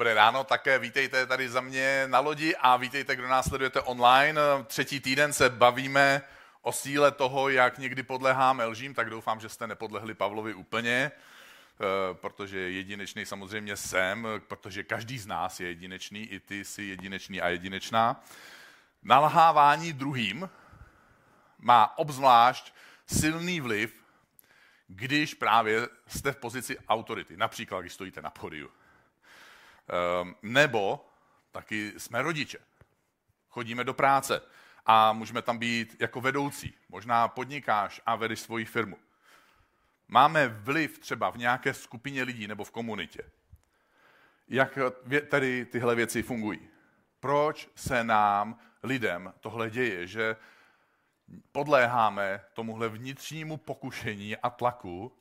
Dobré ráno, také vítejte tady za mě na lodi a vítejte, kdo nás sledujete online. Třetí týden se bavíme o síle toho, jak někdy podleháme lžím, tak doufám, že jste nepodlehli Pavlovi úplně, eh, protože jedinečný samozřejmě jsem, protože každý z nás je jedinečný, i ty jsi jedinečný a jedinečná. Nalhávání druhým má obzvlášť silný vliv, když právě jste v pozici autority, například když stojíte na podiu. Ehm, nebo taky jsme rodiče. Chodíme do práce a můžeme tam být jako vedoucí. Možná podnikáš a vedeš svoji firmu. Máme vliv třeba v nějaké skupině lidí nebo v komunitě. Jak tedy tyhle věci fungují? Proč se nám, lidem, tohle děje, že podléháme tomuhle vnitřnímu pokušení a tlaku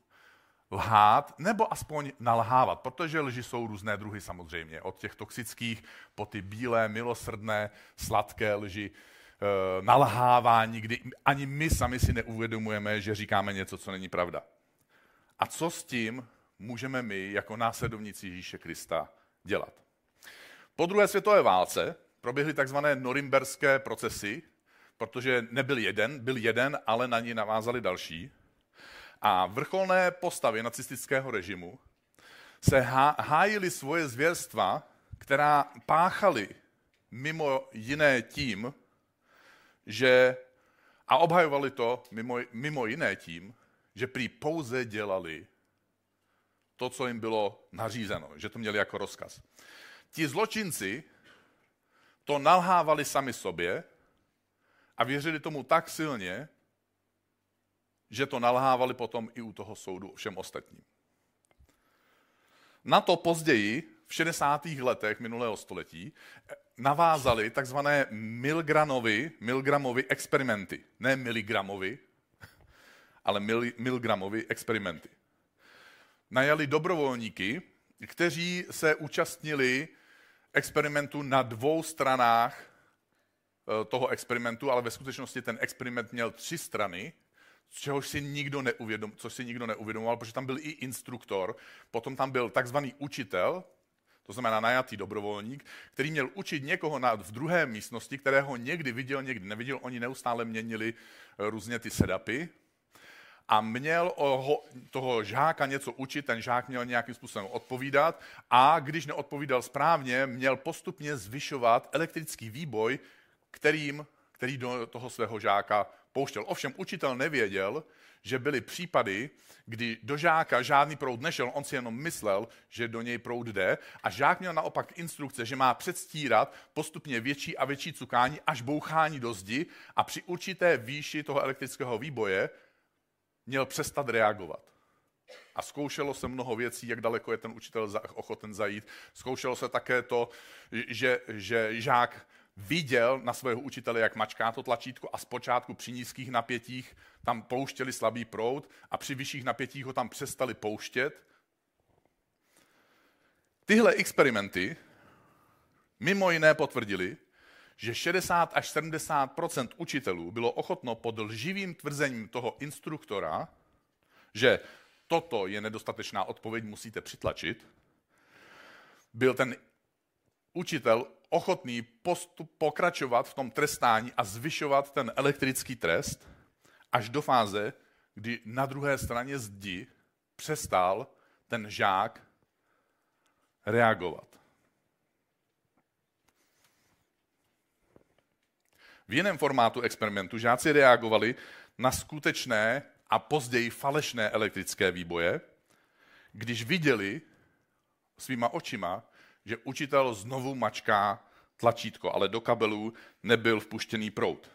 lhát nebo aspoň nalhávat, protože lži jsou různé druhy samozřejmě, od těch toxických po ty bílé, milosrdné, sladké lži, e, nalhávání, kdy ani my sami si neuvědomujeme, že říkáme něco, co není pravda. A co s tím můžeme my, jako následovníci Ježíše Krista, dělat? Po druhé světové válce proběhly takzvané norimberské procesy, protože nebyl jeden, byl jeden, ale na ní navázali další. A vrcholné postavy nacistického režimu se hájili svoje zvěrstva, která páchali mimo jiné tím, že a obhajovali to mimo, mimo jiné tím, že prý pouze dělali to, co jim bylo nařízeno, že to měli jako rozkaz. Ti zločinci to nalhávali sami sobě a věřili tomu tak silně, že to nalhávali potom i u toho soudu všem ostatním. Na to později, v 60. letech minulého století, navázali takzvané Milgramovy, Milgramovy experimenty. Ne miligramovy, ale mil, Milgramovy experimenty. Najali dobrovolníky, kteří se účastnili experimentu na dvou stranách eh, toho experimentu, ale ve skutečnosti ten experiment měl tři strany čehož si nikdo neuvědom, což si nikdo neuvědomoval, protože tam byl i instruktor, potom tam byl takzvaný učitel, to znamená najatý dobrovolník, který měl učit někoho na, v druhé místnosti, kterého někdy viděl, někdy neviděl. Oni neustále měnili eh, různě ty sedapy. A měl ho, toho žáka něco učit, ten žák měl nějakým způsobem odpovídat a když neodpovídal správně, měl postupně zvyšovat elektrický výboj, kterým, který do toho svého žáka pouštěl. Ovšem učitel nevěděl, že byly případy, kdy do žáka žádný proud nešel, on si jenom myslel, že do něj proud jde a žák měl naopak instrukce, že má předstírat postupně větší a větší cukání až bouchání do zdi a při určité výši toho elektrického výboje měl přestat reagovat. A zkoušelo se mnoho věcí, jak daleko je ten učitel ochoten zajít. Zkoušelo se také to, že, že žák viděl na svého učitele, jak mačká to tlačítko a zpočátku při nízkých napětích tam pouštěli slabý proud a při vyšších napětích ho tam přestali pouštět. Tyhle experimenty mimo jiné potvrdili, že 60 až 70% učitelů bylo ochotno pod lživým tvrzením toho instruktora, že toto je nedostatečná odpověď, musíte přitlačit, byl ten učitel ochotný postup, pokračovat v tom trestání a zvyšovat ten elektrický trest až do fáze, kdy na druhé straně zdi přestal ten žák reagovat. V jiném formátu experimentu žáci reagovali na skutečné a později falešné elektrické výboje, když viděli svýma očima, že učitel znovu mačká tlačítko, ale do kabelů nebyl vpuštěný proud.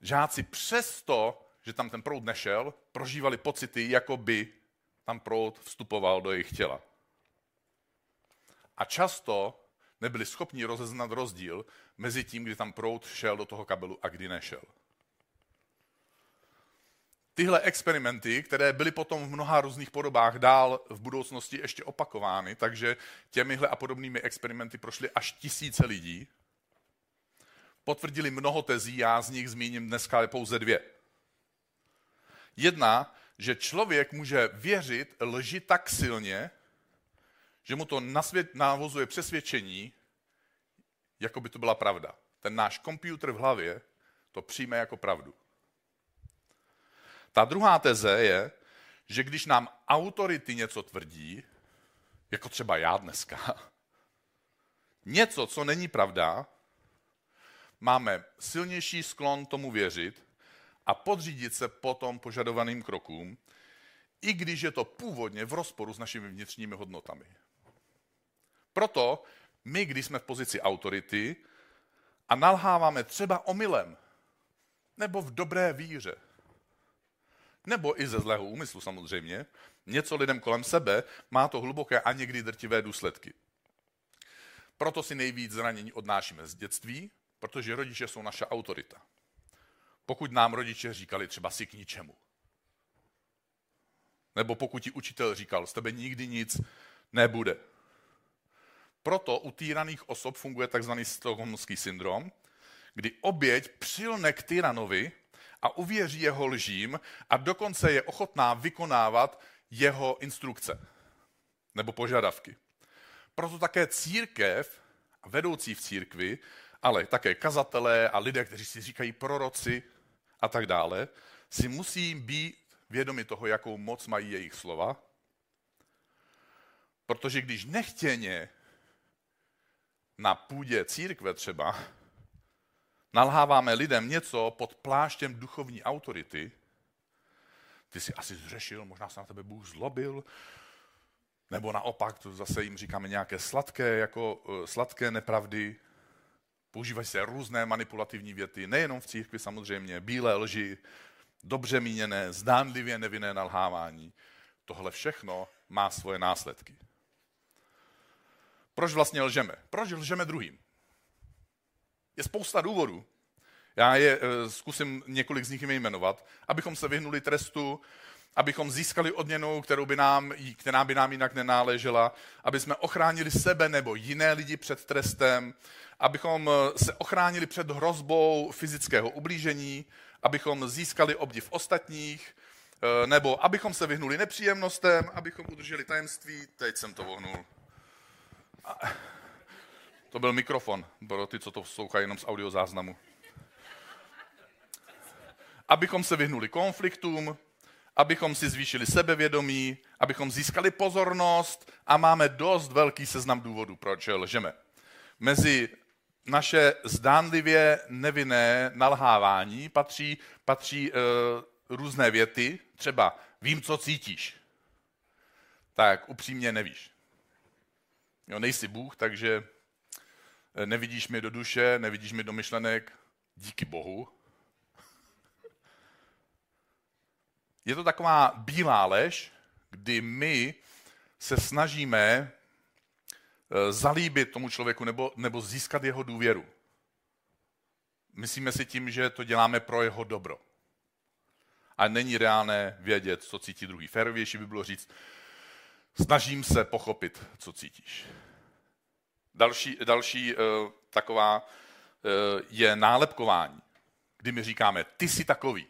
Žáci přesto, že tam ten proud nešel, prožívali pocity, jako by tam proud vstupoval do jejich těla. A často nebyli schopni rozeznat rozdíl mezi tím, kdy tam proud šel do toho kabelu a kdy nešel tyhle experimenty, které byly potom v mnoha různých podobách dál v budoucnosti ještě opakovány, takže těmihle a podobnými experimenty prošly až tisíce lidí, potvrdili mnoho tezí, já z nich zmíním dneska pouze dvě. Jedna, že člověk může věřit lži tak silně, že mu to nasvět, návozuje přesvědčení, jako by to byla pravda. Ten náš počítač v hlavě to přijme jako pravdu. Ta druhá teze je, že když nám autority něco tvrdí, jako třeba já dneska, něco, co není pravda, máme silnější sklon tomu věřit a podřídit se potom požadovaným krokům, i když je to původně v rozporu s našimi vnitřními hodnotami. Proto my, když jsme v pozici autority a nalháváme třeba omylem, nebo v dobré víře, nebo i ze zlého úmyslu samozřejmě, něco lidem kolem sebe, má to hluboké a někdy drtivé důsledky. Proto si nejvíc zranění odnášíme z dětství, protože rodiče jsou naše autorita. Pokud nám rodiče říkali třeba si k ničemu, nebo pokud ti učitel říkal, z tebe nikdy nic nebude. Proto u týraných osob funguje tzv. stokholmský syndrom, kdy oběť přilne k tyranovi a uvěří jeho lžím a dokonce je ochotná vykonávat jeho instrukce nebo požadavky. Proto také církev vedoucí v církvi, ale také kazatelé a lidé, kteří si říkají proroci a tak dále, si musí být vědomi toho, jakou moc mají jejich slova, protože když nechtěně na půdě církve třeba nalháváme lidem něco pod pláštěm duchovní autority, ty si asi zřešil, možná se na tebe Bůh zlobil, nebo naopak, to zase jim říkáme nějaké sladké, jako uh, sladké nepravdy, používají se různé manipulativní věty, nejenom v církvi samozřejmě, bílé lži, dobře míněné, zdánlivě nevinné nalhávání. Tohle všechno má svoje následky. Proč vlastně lžeme? Proč lžeme druhým? Je spousta důvodů. Já je e, zkusím několik z nich jmenovat, abychom se vyhnuli trestu, abychom získali odměnu, kterou by nám, která by nám jinak nenáležela, aby jsme ochránili sebe nebo jiné lidi před trestem, abychom e, se ochránili před hrozbou fyzického ublížení, abychom získali obdiv ostatních, e, nebo abychom se vyhnuli nepříjemnostem, abychom udrželi tajemství. Teď jsem to vohnul. To byl mikrofon, pro ty, co to slouchají jenom z audiozáznamu. Abychom se vyhnuli konfliktům, abychom si zvýšili sebevědomí, abychom získali pozornost a máme dost velký seznam důvodů, proč lžeme. Mezi naše zdánlivě nevinné nalhávání patří, patří e, různé věty, třeba vím, co cítíš. Tak upřímně nevíš. Jo, nejsi Bůh, takže nevidíš mi do duše, nevidíš mi do myšlenek, díky Bohu. Je to taková bílá lež, kdy my se snažíme eh, zalíbit tomu člověku nebo, nebo získat jeho důvěru. Myslíme si tím, že to děláme pro jeho dobro. A není reálné vědět, co cítí druhý. Férovější by bylo říct, snažím se pochopit, co cítíš. Další, další uh, taková uh, je nálepkování, kdy my říkáme, ty jsi takový,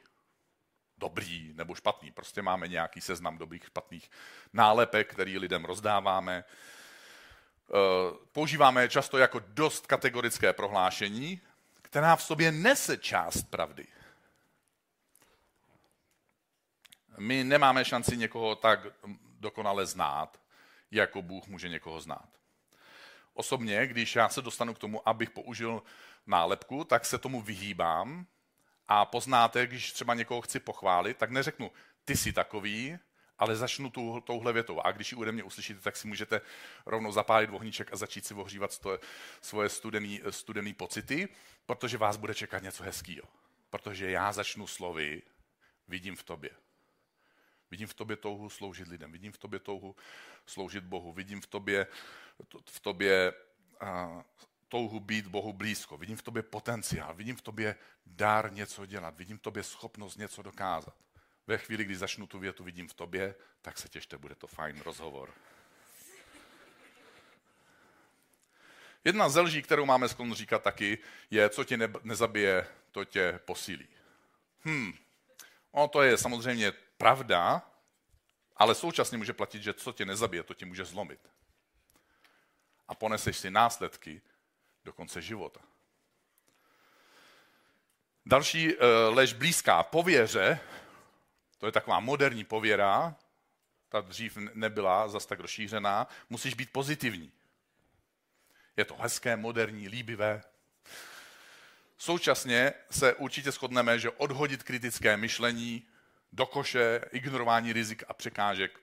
dobrý nebo špatný. Prostě máme nějaký seznam dobrých, špatných nálepek, který lidem rozdáváme. Uh, používáme je často jako dost kategorické prohlášení, která v sobě nese část pravdy. My nemáme šanci někoho tak dokonale znát, jako Bůh může někoho znát. Osobně, když já se dostanu k tomu, abych použil nálepku, tak se tomu vyhýbám a poznáte, když třeba někoho chci pochválit, tak neřeknu, ty jsi takový, ale začnu tu, touhle větou. A když ji ode mě uslyšíte, tak si můžete rovnou zapálit vohníček a začít si ohřívat sto, svoje studený, studený pocity, protože vás bude čekat něco hezkého. Protože já začnu slovy, vidím v tobě. Vidím v tobě touhu sloužit lidem, vidím v tobě touhu sloužit Bohu, vidím v tobě, v tobě uh, touhu být Bohu blízko, vidím v tobě potenciál, vidím v tobě dár něco dělat, vidím v tobě schopnost něco dokázat. Ve chvíli, kdy začnu tu větu vidím v tobě, tak se těšte, bude to fajn rozhovor. Jedna z lží, kterou máme sklon říkat taky, je, co tě ne- nezabije, to tě posílí. Hmm, ono to je samozřejmě pravda, ale současně může platit, že co tě nezabije, to tě může zlomit. a poneseš si následky do konce života. Další uh, lež blízká pověře, to je taková moderní pověra, ta dřív nebyla zas tak rozšířená, musíš být pozitivní. Je to hezké, moderní, líbivé. Současně se určitě shodneme, že odhodit kritické myšlení do koše, ignorování rizik a překážek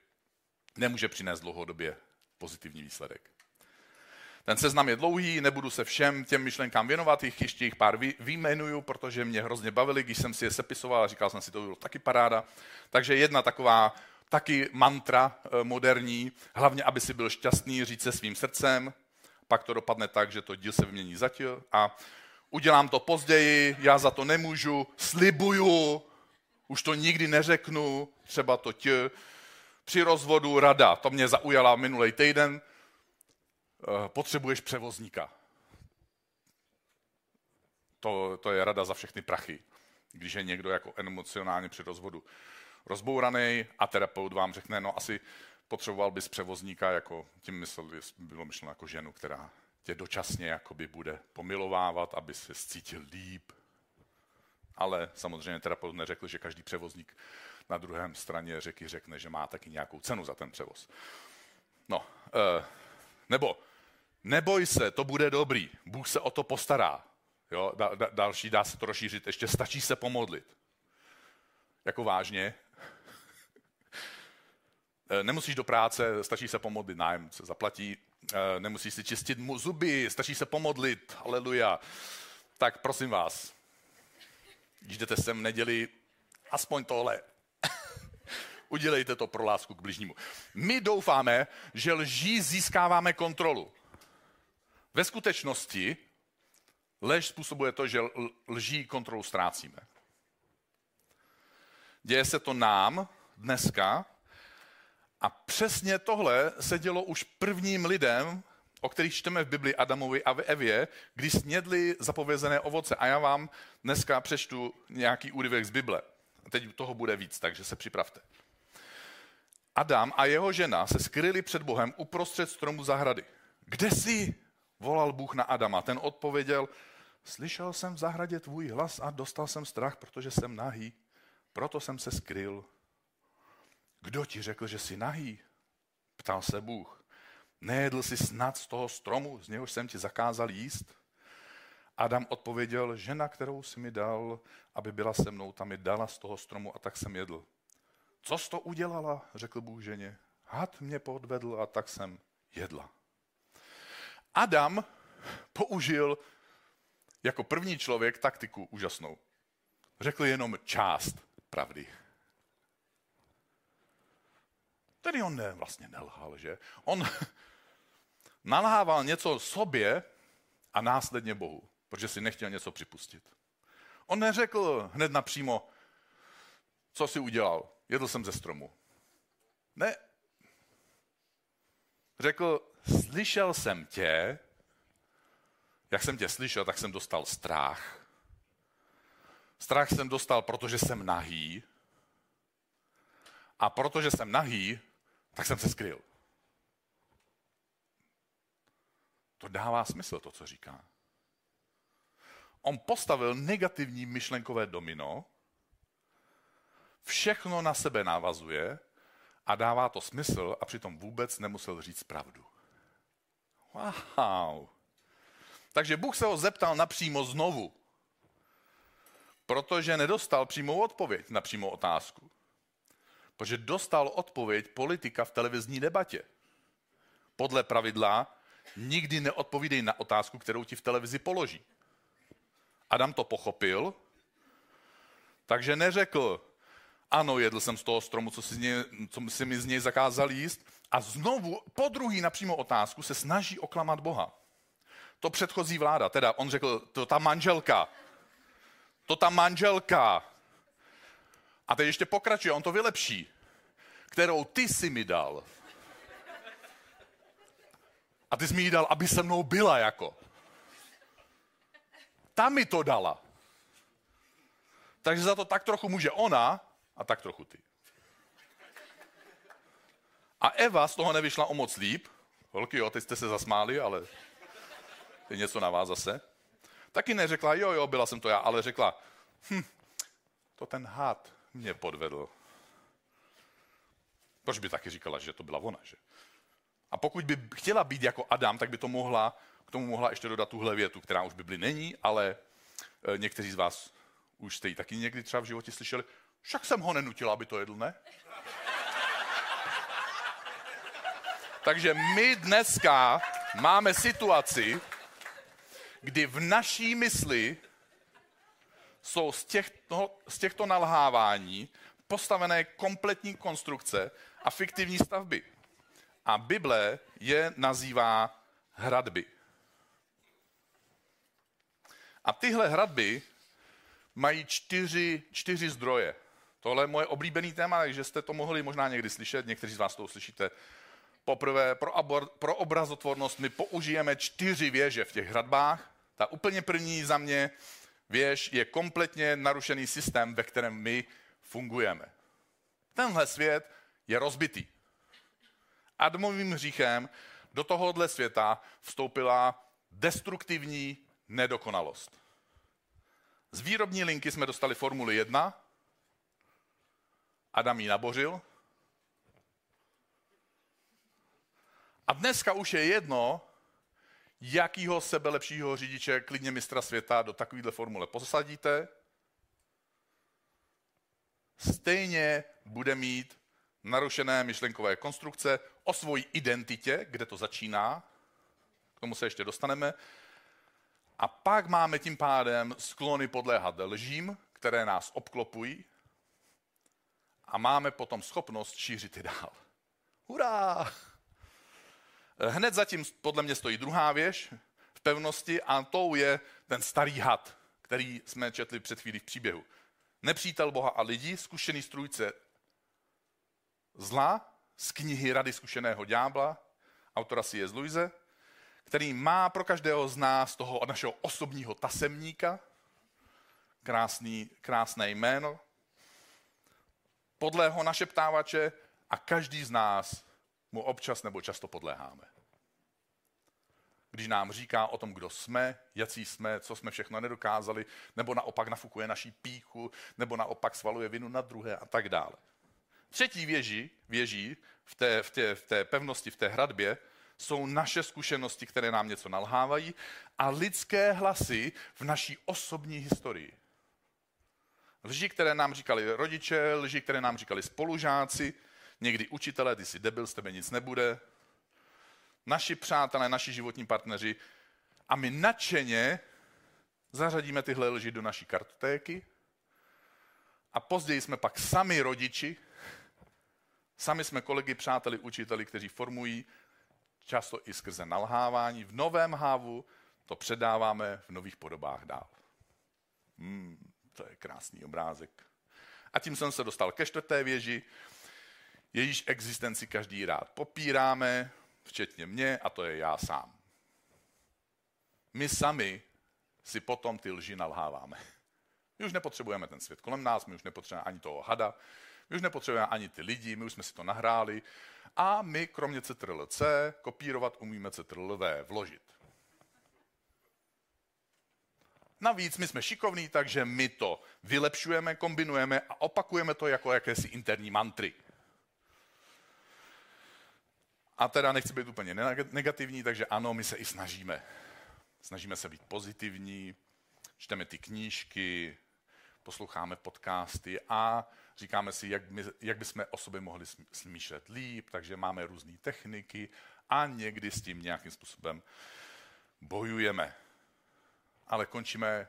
nemůže přinést dlouhodobě pozitivní výsledek. Ten seznam je dlouhý, nebudu se všem těm myšlenkám věnovat, jich ještě jich pár vyjmenuju, protože mě hrozně bavili, když jsem si je sepisoval a říkal jsem si, to bylo taky paráda. Takže jedna taková taky mantra eh, moderní, hlavně, aby si byl šťastný, říct se svým srdcem, pak to dopadne tak, že to díl se vymění za a udělám to později, já za to nemůžu, slibuju, už to nikdy neřeknu, třeba to tě. Při rozvodu rada, to mě zaujala minulý týden, eh, potřebuješ převozníka. To, to je rada za všechny prachy, když je někdo jako emocionálně při rozvodu rozbouraný a terapeut vám řekne, no asi potřeboval bys převozníka, jako tím myslel, bylo myšleno jako ženu, která tě dočasně jakoby bude pomilovávat, aby se cítil líp. Ale samozřejmě terapeut neřekl, že každý převozník na druhém straně řeky řekne, že má taky nějakou cenu za ten převoz. No, e, nebo neboj se, to bude dobrý, Bůh se o to postará. Jo, da, da, další dá se to rozšířit, ještě stačí se pomodlit. Jako vážně, Eh, nemusíš do práce, stačí se pomodlit, nájem se zaplatí, eh, nemusíš si čistit mu zuby, stačí se pomodlit, aleluja. Tak prosím vás, když jdete sem v neděli, aspoň tohle. Udělejte to pro lásku k bližnímu. My doufáme, že lží získáváme kontrolu. Ve skutečnosti lež způsobuje to, že lží kontrolu ztrácíme. Děje se to nám dneska, a přesně tohle se dělo už prvním lidem, o kterých čteme v Bibli Adamovi a v Evě, když snědli zapovězené ovoce. A já vám dneska přečtu nějaký úryvek z Bible. Teď toho bude víc, takže se připravte. Adam a jeho žena se skryli před Bohem uprostřed stromu zahrady. Kde jsi? Volal Bůh na Adama. Ten odpověděl, slyšel jsem v zahradě tvůj hlas a dostal jsem strach, protože jsem nahý. Proto jsem se skryl. Kdo ti řekl, že jsi nahý? Ptal se Bůh. Nejedl jsi snad z toho stromu, z něhož jsem ti zakázal jíst? Adam odpověděl, žena, kterou jsi mi dal, aby byla se mnou, tam mi dala z toho stromu a tak jsem jedl. Co jsi to udělala, řekl Bůh ženě. Had mě podvedl a tak jsem jedla. Adam použil jako první člověk taktiku úžasnou. Řekl jenom část pravdy. Tedy on ne, vlastně nelhal, že? On nalhával něco sobě a následně Bohu, protože si nechtěl něco připustit. On neřekl hned napřímo, co si udělal. Jedl jsem ze stromu. Ne. Řekl, slyšel jsem tě, jak jsem tě slyšel, tak jsem dostal strach. Strach jsem dostal, protože jsem nahý. A protože jsem nahý, tak jsem se skryl. To dává smysl, to, co říká. On postavil negativní myšlenkové domino, všechno na sebe navazuje a dává to smysl a přitom vůbec nemusel říct pravdu. Wow. Takže Bůh se ho zeptal napřímo znovu, protože nedostal přímou odpověď na přímou otázku. Protože dostal odpověď politika v televizní debatě. Podle pravidla nikdy neodpovídej na otázku, kterou ti v televizi položí. Adam to pochopil, takže neřekl, ano, jedl jsem z toho stromu, co si, něj, co si mi z něj zakázal jíst. A znovu, po druhý napřímo otázku, se snaží oklamat Boha. To předchozí vláda, teda on řekl, to ta manželka, to ta manželka, a teď ještě pokračuje, on to vylepší. Kterou ty si mi dal. A ty jsi mi ji dal, aby se mnou byla jako. Ta mi to dala. Takže za to tak trochu může ona a tak trochu ty. A Eva z toho nevyšla o moc líp, Holky, jo, teď jste se zasmáli, ale je něco na vás zase. Taky neřekla, jo, jo, byla jsem to já, ale řekla, hm, to ten had mě podvedl. Proč by taky říkala, že to byla ona, že? A pokud by chtěla být jako Adam, tak by to mohla, k tomu mohla ještě dodat tuhle větu, která už v Bibli není, ale e, někteří z vás už jste ji taky někdy třeba v životě slyšeli. Však jsem ho nenutila, aby to jedl, ne? Takže my dneska máme situaci, kdy v naší mysli jsou z těchto, z těchto nalhávání postavené kompletní konstrukce a fiktivní stavby. A Bible je nazývá hradby. A tyhle hradby mají čtyři, čtyři zdroje. Tohle je moje oblíbený téma, takže jste to mohli možná někdy slyšet, někteří z vás to uslyšíte poprvé. Pro, abor, pro obrazotvornost my použijeme čtyři věže v těch hradbách. Ta úplně první za mě věž je kompletně narušený systém, ve kterém my fungujeme. Tenhle svět je rozbitý. Adamovým hříchem do tohohle světa vstoupila destruktivní nedokonalost. Z výrobní linky jsme dostali Formuli 1, Adam ji nabořil. A dneska už je jedno, jakýho sebe lepšího řidiče, klidně mistra světa, do takovéhle formule posadíte, stejně bude mít narušené myšlenkové konstrukce o svojí identitě, kde to začíná, k tomu se ještě dostaneme, a pak máme tím pádem sklony podléhat lžím, které nás obklopují a máme potom schopnost šířit je dál. Hurá! Hned zatím podle mě stojí druhá věž v pevnosti a tou je ten starý had, který jsme četli před chvílí v příběhu. Nepřítel Boha a lidí, zkušený strůjce zla z knihy Rady zkušeného ďábla, autora C.S. Luise, který má pro každého z nás toho našeho osobního tasemníka, krásný, krásné jméno, podlého našeptávače a každý z nás mu občas nebo často podléháme. Když nám říká o tom, kdo jsme, jaký jsme, co jsme všechno nedokázali, nebo naopak nafukuje naší píchu, nebo naopak svaluje vinu na druhé a tak dále. Třetí věži, věží v té, v, té, v té pevnosti, v té hradbě, jsou naše zkušenosti, které nám něco nalhávají a lidské hlasy v naší osobní historii. Lži, které nám říkali rodiče, lži, které nám říkali spolužáci, někdy učitelé, ty jsi debil, z tebe nic nebude, naši přátelé, naši životní partneři a my nadšeně zařadíme tyhle lži do naší kartotéky a později jsme pak sami rodiči, sami jsme kolegy, přáteli, učiteli, kteří formují často i skrze nalhávání. V novém hávu to předáváme v nových podobách dál. Hmm, to je krásný obrázek. A tím jsem se dostal ke čtvrté věži, jejíž existenci každý rád popíráme, včetně mě, a to je já sám. My sami si potom ty lži nalháváme. My už nepotřebujeme ten svět kolem nás, my už nepotřebujeme ani toho hada, my už nepotřebujeme ani ty lidi, my už jsme si to nahráli a my kromě CTRL-C kopírovat umíme CTRL-V vložit. Navíc my jsme šikovní, takže my to vylepšujeme, kombinujeme a opakujeme to jako jakési interní mantry. A teda nechci být úplně negativní, takže ano, my se i snažíme. Snažíme se být pozitivní, čteme ty knížky, posloucháme podcasty a říkáme si, jak, my, jak bychom o sobě mohli smýšlet líp, takže máme různé techniky a někdy s tím nějakým způsobem bojujeme. Ale končíme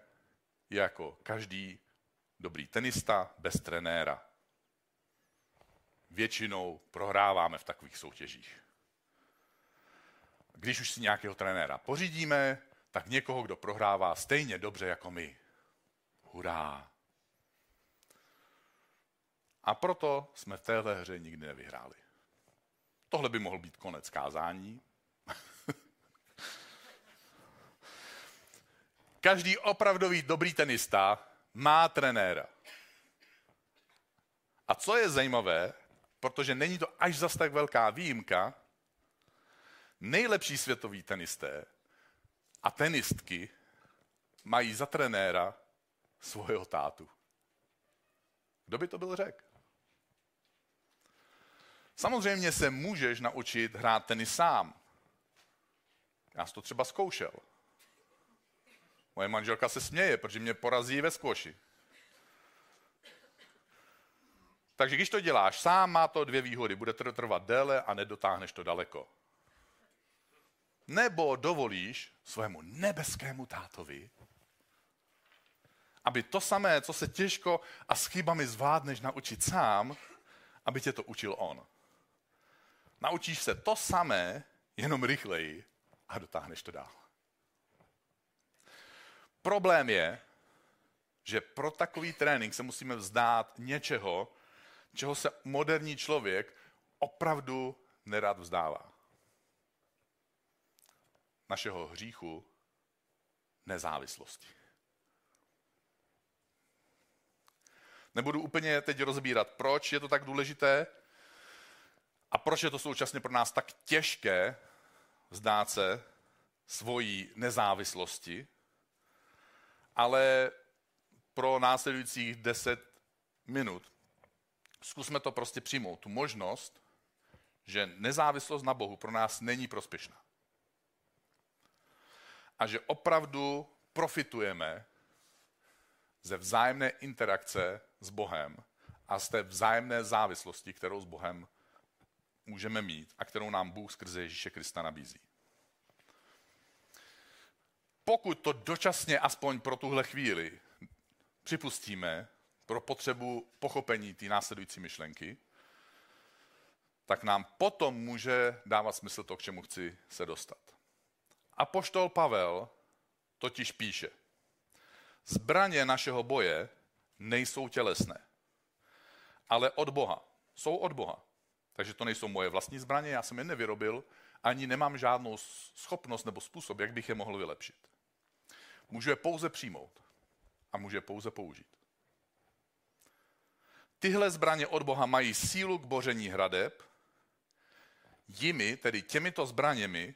jako každý dobrý tenista bez trenéra. Většinou prohráváme v takových soutěžích. Když už si nějakého trenéra pořídíme, tak někoho, kdo prohrává stejně dobře jako my. Hurá! A proto jsme v téhle hře nikdy nevyhráli. Tohle by mohl být konec kázání. Každý opravdový dobrý tenista má trenéra. A co je zajímavé, protože není to až zas tak velká výjimka, nejlepší světoví tenisté a tenistky mají za trenéra svého tátu. Kdo by to byl řekl? Samozřejmě se můžeš naučit hrát tenis sám. Já jsem to třeba zkoušel. Moje manželka se směje, protože mě porazí ve skvoši. Takže když to děláš sám, má to dvě výhody. Bude to trvat déle a nedotáhneš to daleko. Nebo dovolíš svému nebeskému tátovi, aby to samé, co se těžko a s chybami zvládneš naučit sám, aby tě to učil on. Naučíš se to samé, jenom rychleji a dotáhneš to dál. Problém je, že pro takový trénink se musíme vzdát něčeho, čeho se moderní člověk opravdu nerad vzdává. Našeho hříchu nezávislosti. Nebudu úplně teď rozbírat, proč je to tak důležité a proč je to současně pro nás tak těžké vzdát se svojí nezávislosti, ale pro následujících deset minut zkusme to prostě přijmout, tu možnost, že nezávislost na Bohu pro nás není prospěšná. A že opravdu profitujeme ze vzájemné interakce s Bohem a z té vzájemné závislosti, kterou s Bohem můžeme mít a kterou nám Bůh skrze Ježíše Krista nabízí. Pokud to dočasně aspoň pro tuhle chvíli připustíme pro potřebu pochopení té následující myšlenky, tak nám potom může dávat smysl to, k čemu chci se dostat. A poštol Pavel totiž píše, zbraně našeho boje nejsou tělesné, ale od Boha. Jsou od Boha. Takže to nejsou moje vlastní zbraně, já jsem je nevyrobil, ani nemám žádnou schopnost nebo způsob, jak bych je mohl vylepšit. Můžu je pouze přijmout a můžu je pouze použít. Tyhle zbraně od Boha mají sílu k boření hradeb, jimi, tedy těmito zbraněmi,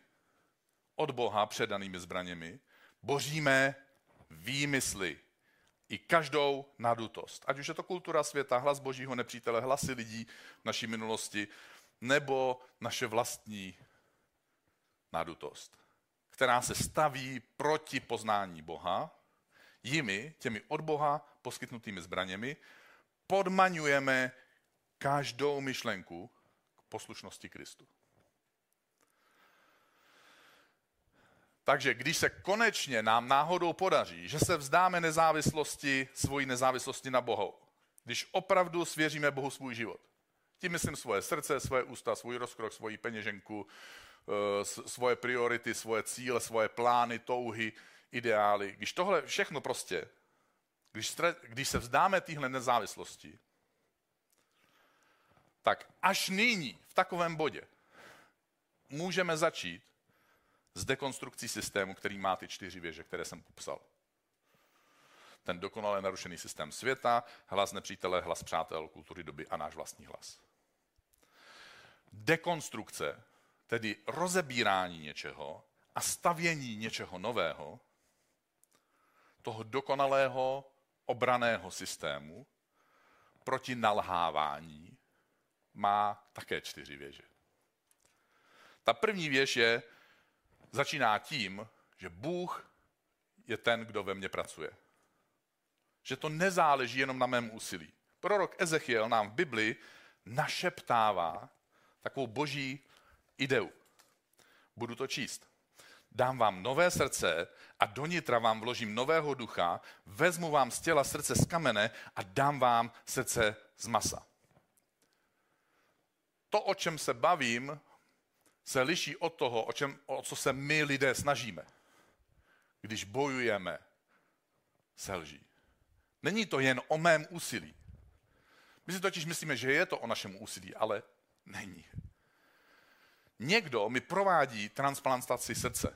od Boha předanými zbraněmi, boříme výmysly i každou nadutost. Ať už je to kultura světa, hlas božího nepřítele, hlasy lidí v naší minulosti, nebo naše vlastní nadutost, která se staví proti poznání Boha, jimi, těmi od Boha poskytnutými zbraněmi, podmaňujeme každou myšlenku k poslušnosti Kristu. Takže když se konečně nám náhodou podaří, že se vzdáme nezávislosti, svojí nezávislosti na Bohu, když opravdu svěříme Bohu svůj život, tím myslím svoje srdce, svoje ústa, svůj rozkrok, svoji peněženku, eh, svoje priority, svoje cíle, svoje plány, touhy, ideály. Když tohle všechno prostě, když, když se vzdáme téhle nezávislosti, tak až nyní, v takovém bodě, můžeme začít s dekonstrukcí systému, který má ty čtyři věže, které jsem popsal. Ten dokonale narušený systém světa, hlas nepřítele, hlas přátel, kultury doby a náš vlastní hlas. Dekonstrukce, tedy rozebírání něčeho a stavění něčeho nového, toho dokonalého obraného systému proti nalhávání má také čtyři věže. Ta první věž je, začíná tím, že Bůh je ten, kdo ve mně pracuje. Že to nezáleží jenom na mém úsilí. Prorok Ezechiel nám v Bibli našeptává takovou boží ideu. Budu to číst. Dám vám nové srdce a do nitra vám vložím nového ducha, vezmu vám z těla srdce z kamene a dám vám srdce z masa. To, o čem se bavím, se liší od toho, o, čem, o co se my lidé snažíme, když bojujeme se lží. Není to jen o mém úsilí. My si totiž myslíme, že je to o našem úsilí, ale není. Někdo mi provádí transplantaci srdce.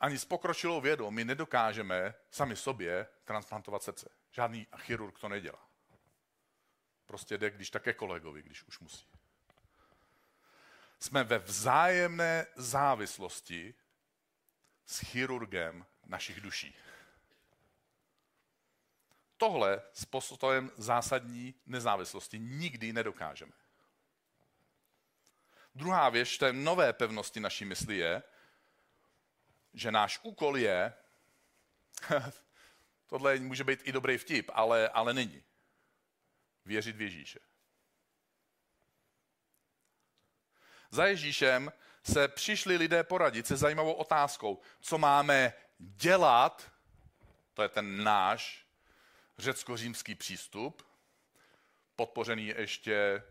Ani s pokročilou vědou my nedokážeme sami sobě transplantovat srdce. Žádný chirurg to nedělá. Prostě jde, když také kolegovi, když už musí. Jsme ve vzájemné závislosti s chirurgem našich duší. Tohle s postojem zásadní nezávislosti nikdy nedokážeme. Druhá věc té nové pevnosti naší mysli je, že náš úkol je, tohle může být i dobrý vtip, ale, ale není, věřit v Ježíše. Za Ježíšem se přišli lidé poradit se zajímavou otázkou, co máme dělat, to je ten náš řecko-římský přístup, podpořený ještě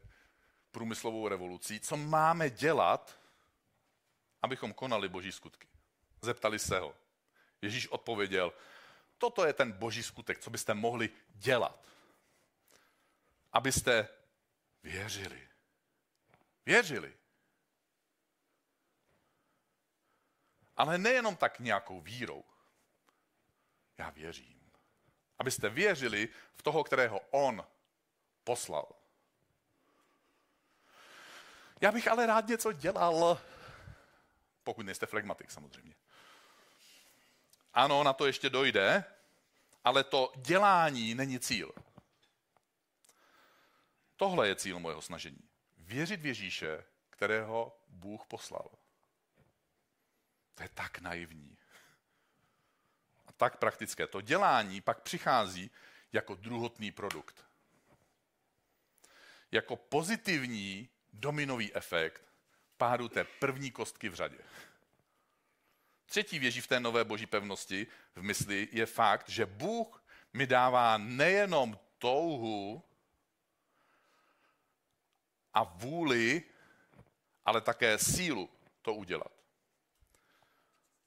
průmyslovou revolucí, co máme dělat, abychom konali boží skutky. Zeptali se ho. Ježíš odpověděl, toto je ten boží skutek, co byste mohli dělat. Abyste věřili. Věřili. Ale nejenom tak nějakou vírou. Já věřím. Abyste věřili v toho, kterého on poslal. Já bych ale rád něco dělal, pokud nejste flegmatik samozřejmě. Ano, na to ještě dojde, ale to dělání není cíl. Tohle je cíl mojeho snažení. Věřit v Ježíše, kterého Bůh poslal. To je tak naivní. A tak praktické. To dělání pak přichází jako druhotný produkt. Jako pozitivní dominový efekt pádu té první kostky v řadě. Třetí věží v té nové boží pevnosti v mysli je fakt, že Bůh mi dává nejenom touhu a vůli, ale také sílu to udělat.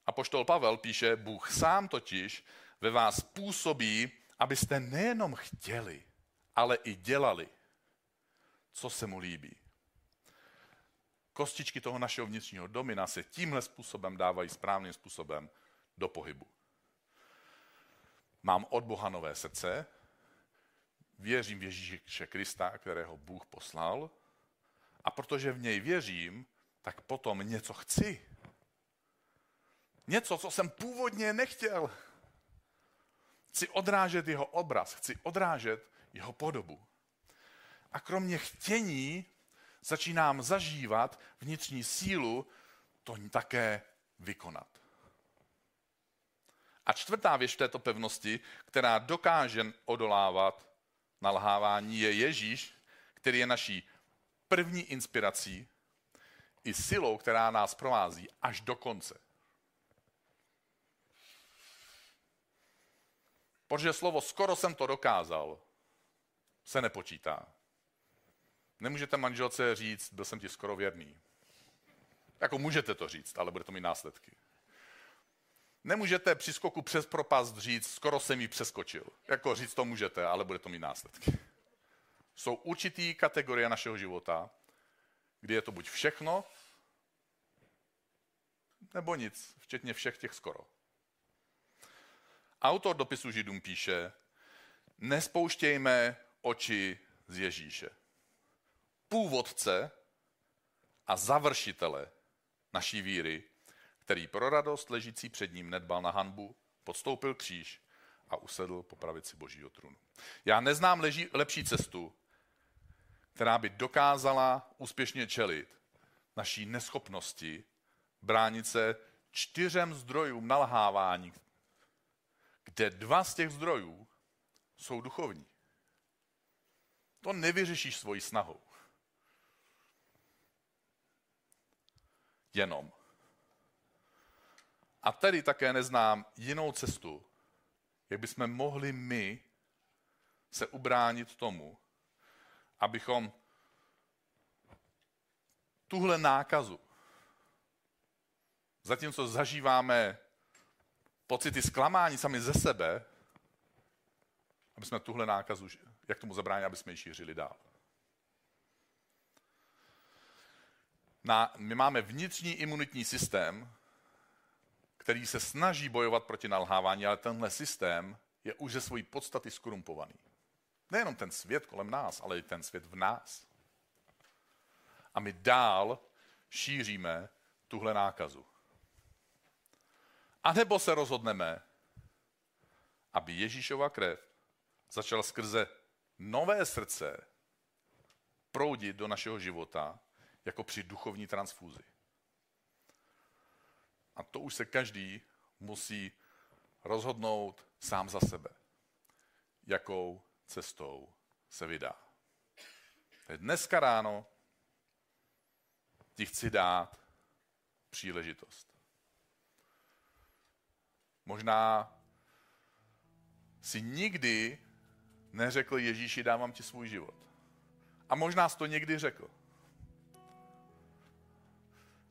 A poštol Pavel píše, Bůh sám totiž ve vás působí, abyste nejenom chtěli, ale i dělali, co se mu líbí. Kostičky toho našeho vnitřního domina se tímhle způsobem dávají správným způsobem do pohybu. Mám od Boha nové srdce, věřím v Ježíše Krista, kterého Bůh poslal, a protože v něj věřím, tak potom něco chci. Něco, co jsem původně nechtěl. Chci odrážet jeho obraz, chci odrážet jeho podobu. A kromě chtění začínám zažívat vnitřní sílu to také vykonat. A čtvrtá věc v této pevnosti, která dokáže odolávat nalhávání, je Ježíš, který je naší první inspirací i silou, která nás provází až do konce. Protože slovo skoro jsem to dokázal se nepočítá. Nemůžete manželce říct, byl jsem ti skoro věrný. Jako můžete to říct, ale bude to mít následky. Nemůžete při skoku přes propast říct, skoro jsem ji přeskočil. Jako říct to můžete, ale bude to mít následky. Jsou určitý kategorie našeho života, kdy je to buď všechno, nebo nic, včetně všech těch skoro. Autor dopisu Židům píše, nespouštějme oči z Ježíše původce a završitele naší víry, který pro radost ležící před ním nedbal na hanbu, podstoupil kříž a usedl po pravici božího trůnu. Já neznám leží, lepší cestu, která by dokázala úspěšně čelit naší neschopnosti bránit se čtyřem zdrojům nalhávání, kde dva z těch zdrojů jsou duchovní. To nevyřešíš svojí snahou. jenom. A tedy také neznám jinou cestu, jak bychom mohli my se ubránit tomu, abychom tuhle nákazu, zatímco zažíváme pocity zklamání sami ze sebe, aby jsme tuhle nákazu, jak tomu zabránit, aby jsme ji šířili dál. na, my máme vnitřní imunitní systém, který se snaží bojovat proti nalhávání, ale tenhle systém je už ze svojí podstaty skorumpovaný. Nejenom ten svět kolem nás, ale i ten svět v nás. A my dál šíříme tuhle nákazu. A nebo se rozhodneme, aby Ježíšova krev začala skrze nové srdce proudit do našeho života jako při duchovní transfúzi. A to už se každý musí rozhodnout sám za sebe, jakou cestou se vydá. Dneska ráno ti chci dát příležitost. Možná si nikdy neřekl Ježíši, dávám ti svůj život. A možná jsi to někdy řekl.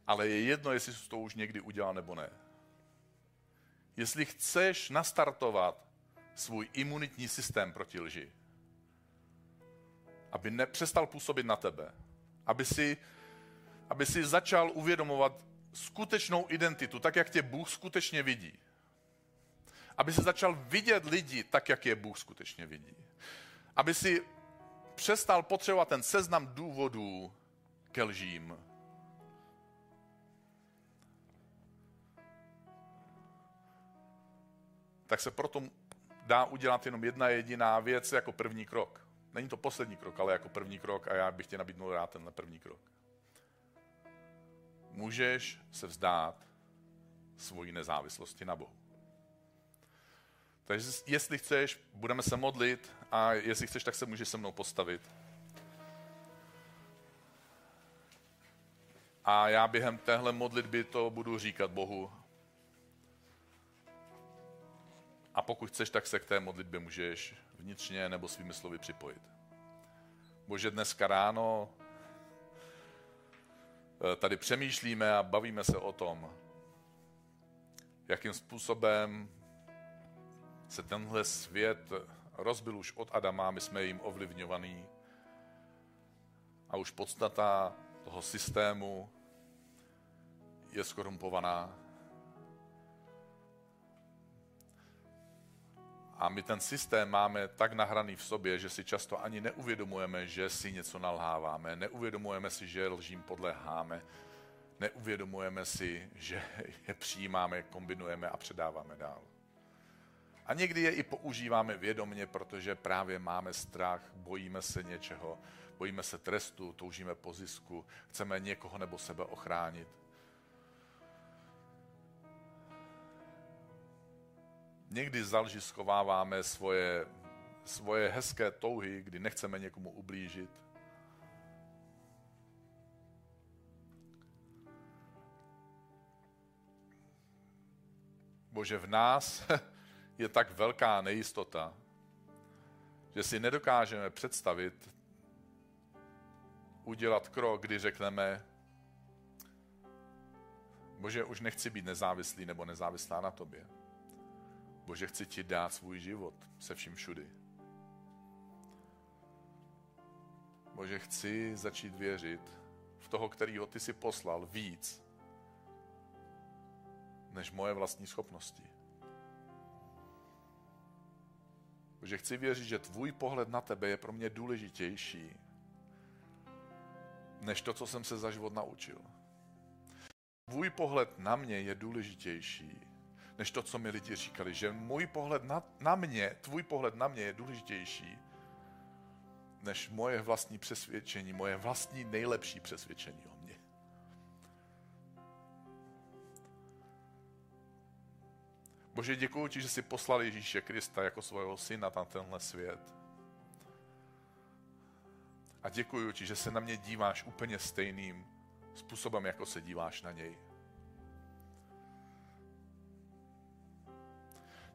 Ale je jedno, jestli jsi to už někdy udělal nebo ne. Jestli chceš nastartovat svůj imunitní systém proti lži, aby nepřestal působit na tebe, aby si, aby si začal uvědomovat skutečnou identitu, tak jak tě Bůh skutečně vidí. Aby si začal vidět lidi tak, jak je Bůh skutečně vidí. Aby si přestal potřebovat ten seznam důvodů ke lžím. Tak se proto dá udělat jenom jedna jediná věc jako první krok. Není to poslední krok, ale jako první krok a já bych tě nabídnul rád tenhle první krok. Můžeš se vzdát svojí nezávislosti na Bohu. Takže jestli chceš, budeme se modlit a jestli chceš, tak se můžeš se mnou postavit. A já během téhle modlitby to budu říkat Bohu. A pokud chceš, tak se k té modlitbě můžeš vnitřně nebo svými slovy připojit. Bože, dneska ráno eh, tady přemýšlíme a bavíme se o tom, jakým způsobem se tenhle svět rozbil už od Adama, my jsme jim ovlivňovaný a už podstata toho systému je skorumpovaná. A my ten systém máme tak nahraný v sobě, že si často ani neuvědomujeme, že si něco nalháváme. Neuvědomujeme si, že lžím podléháme. Neuvědomujeme si, že je přijímáme, kombinujeme a předáváme dál. A někdy je i používáme vědomně, protože právě máme strach, bojíme se něčeho, bojíme se trestu, toužíme po zisku, chceme někoho nebo sebe ochránit. Někdy za schováváme svoje, svoje hezké touhy, kdy nechceme někomu ublížit. Bože, v nás je tak velká nejistota, že si nedokážeme představit udělat krok, kdy řekneme, Bože, už nechci být nezávislý nebo nezávislá na tobě. Bože, chci ti dát svůj život se vším všudy. Bože, chci začít věřit v toho, kterýho ty si poslal víc, než moje vlastní schopnosti. Bože, chci věřit, že tvůj pohled na tebe je pro mě důležitější, než to, co jsem se za život naučil. Tvůj pohled na mě je důležitější, než to, co mi lidi říkali, že můj pohled na, na mě, tvůj pohled na mě je důležitější, než moje vlastní přesvědčení, moje vlastní nejlepší přesvědčení Bože, děkuji ti, že jsi poslal Ježíše Krista jako svého syna na tenhle svět. A děkuji ti, že se na mě díváš úplně stejným způsobem, jako se díváš na něj.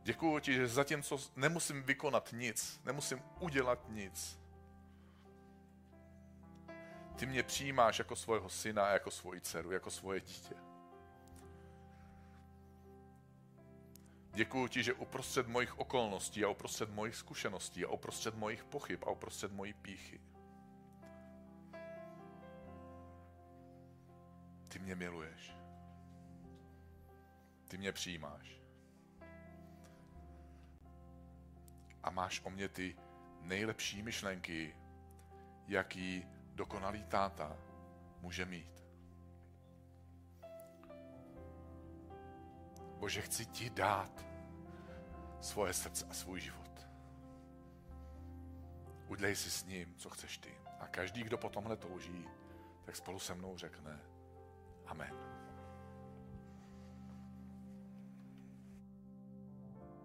Děkuji ti, že zatímco nemusím vykonat nic, nemusím udělat nic, ty mě přijímáš jako svého syna jako svoji dceru, jako svoje dítě. Děkuji ti, že uprostřed mojich okolností a uprostřed mojich zkušeností a uprostřed mojich pochyb a uprostřed mojí píchy ty mě miluješ. Ty mě přijímáš. A máš o mě ty nejlepší myšlenky, jaký dokonalý táta může mít. Bože, chci ti dát svoje srdce a svůj život. Udělej si s ním, co chceš ty. A každý, kdo po tomhle touží, tak spolu se mnou řekne Amen.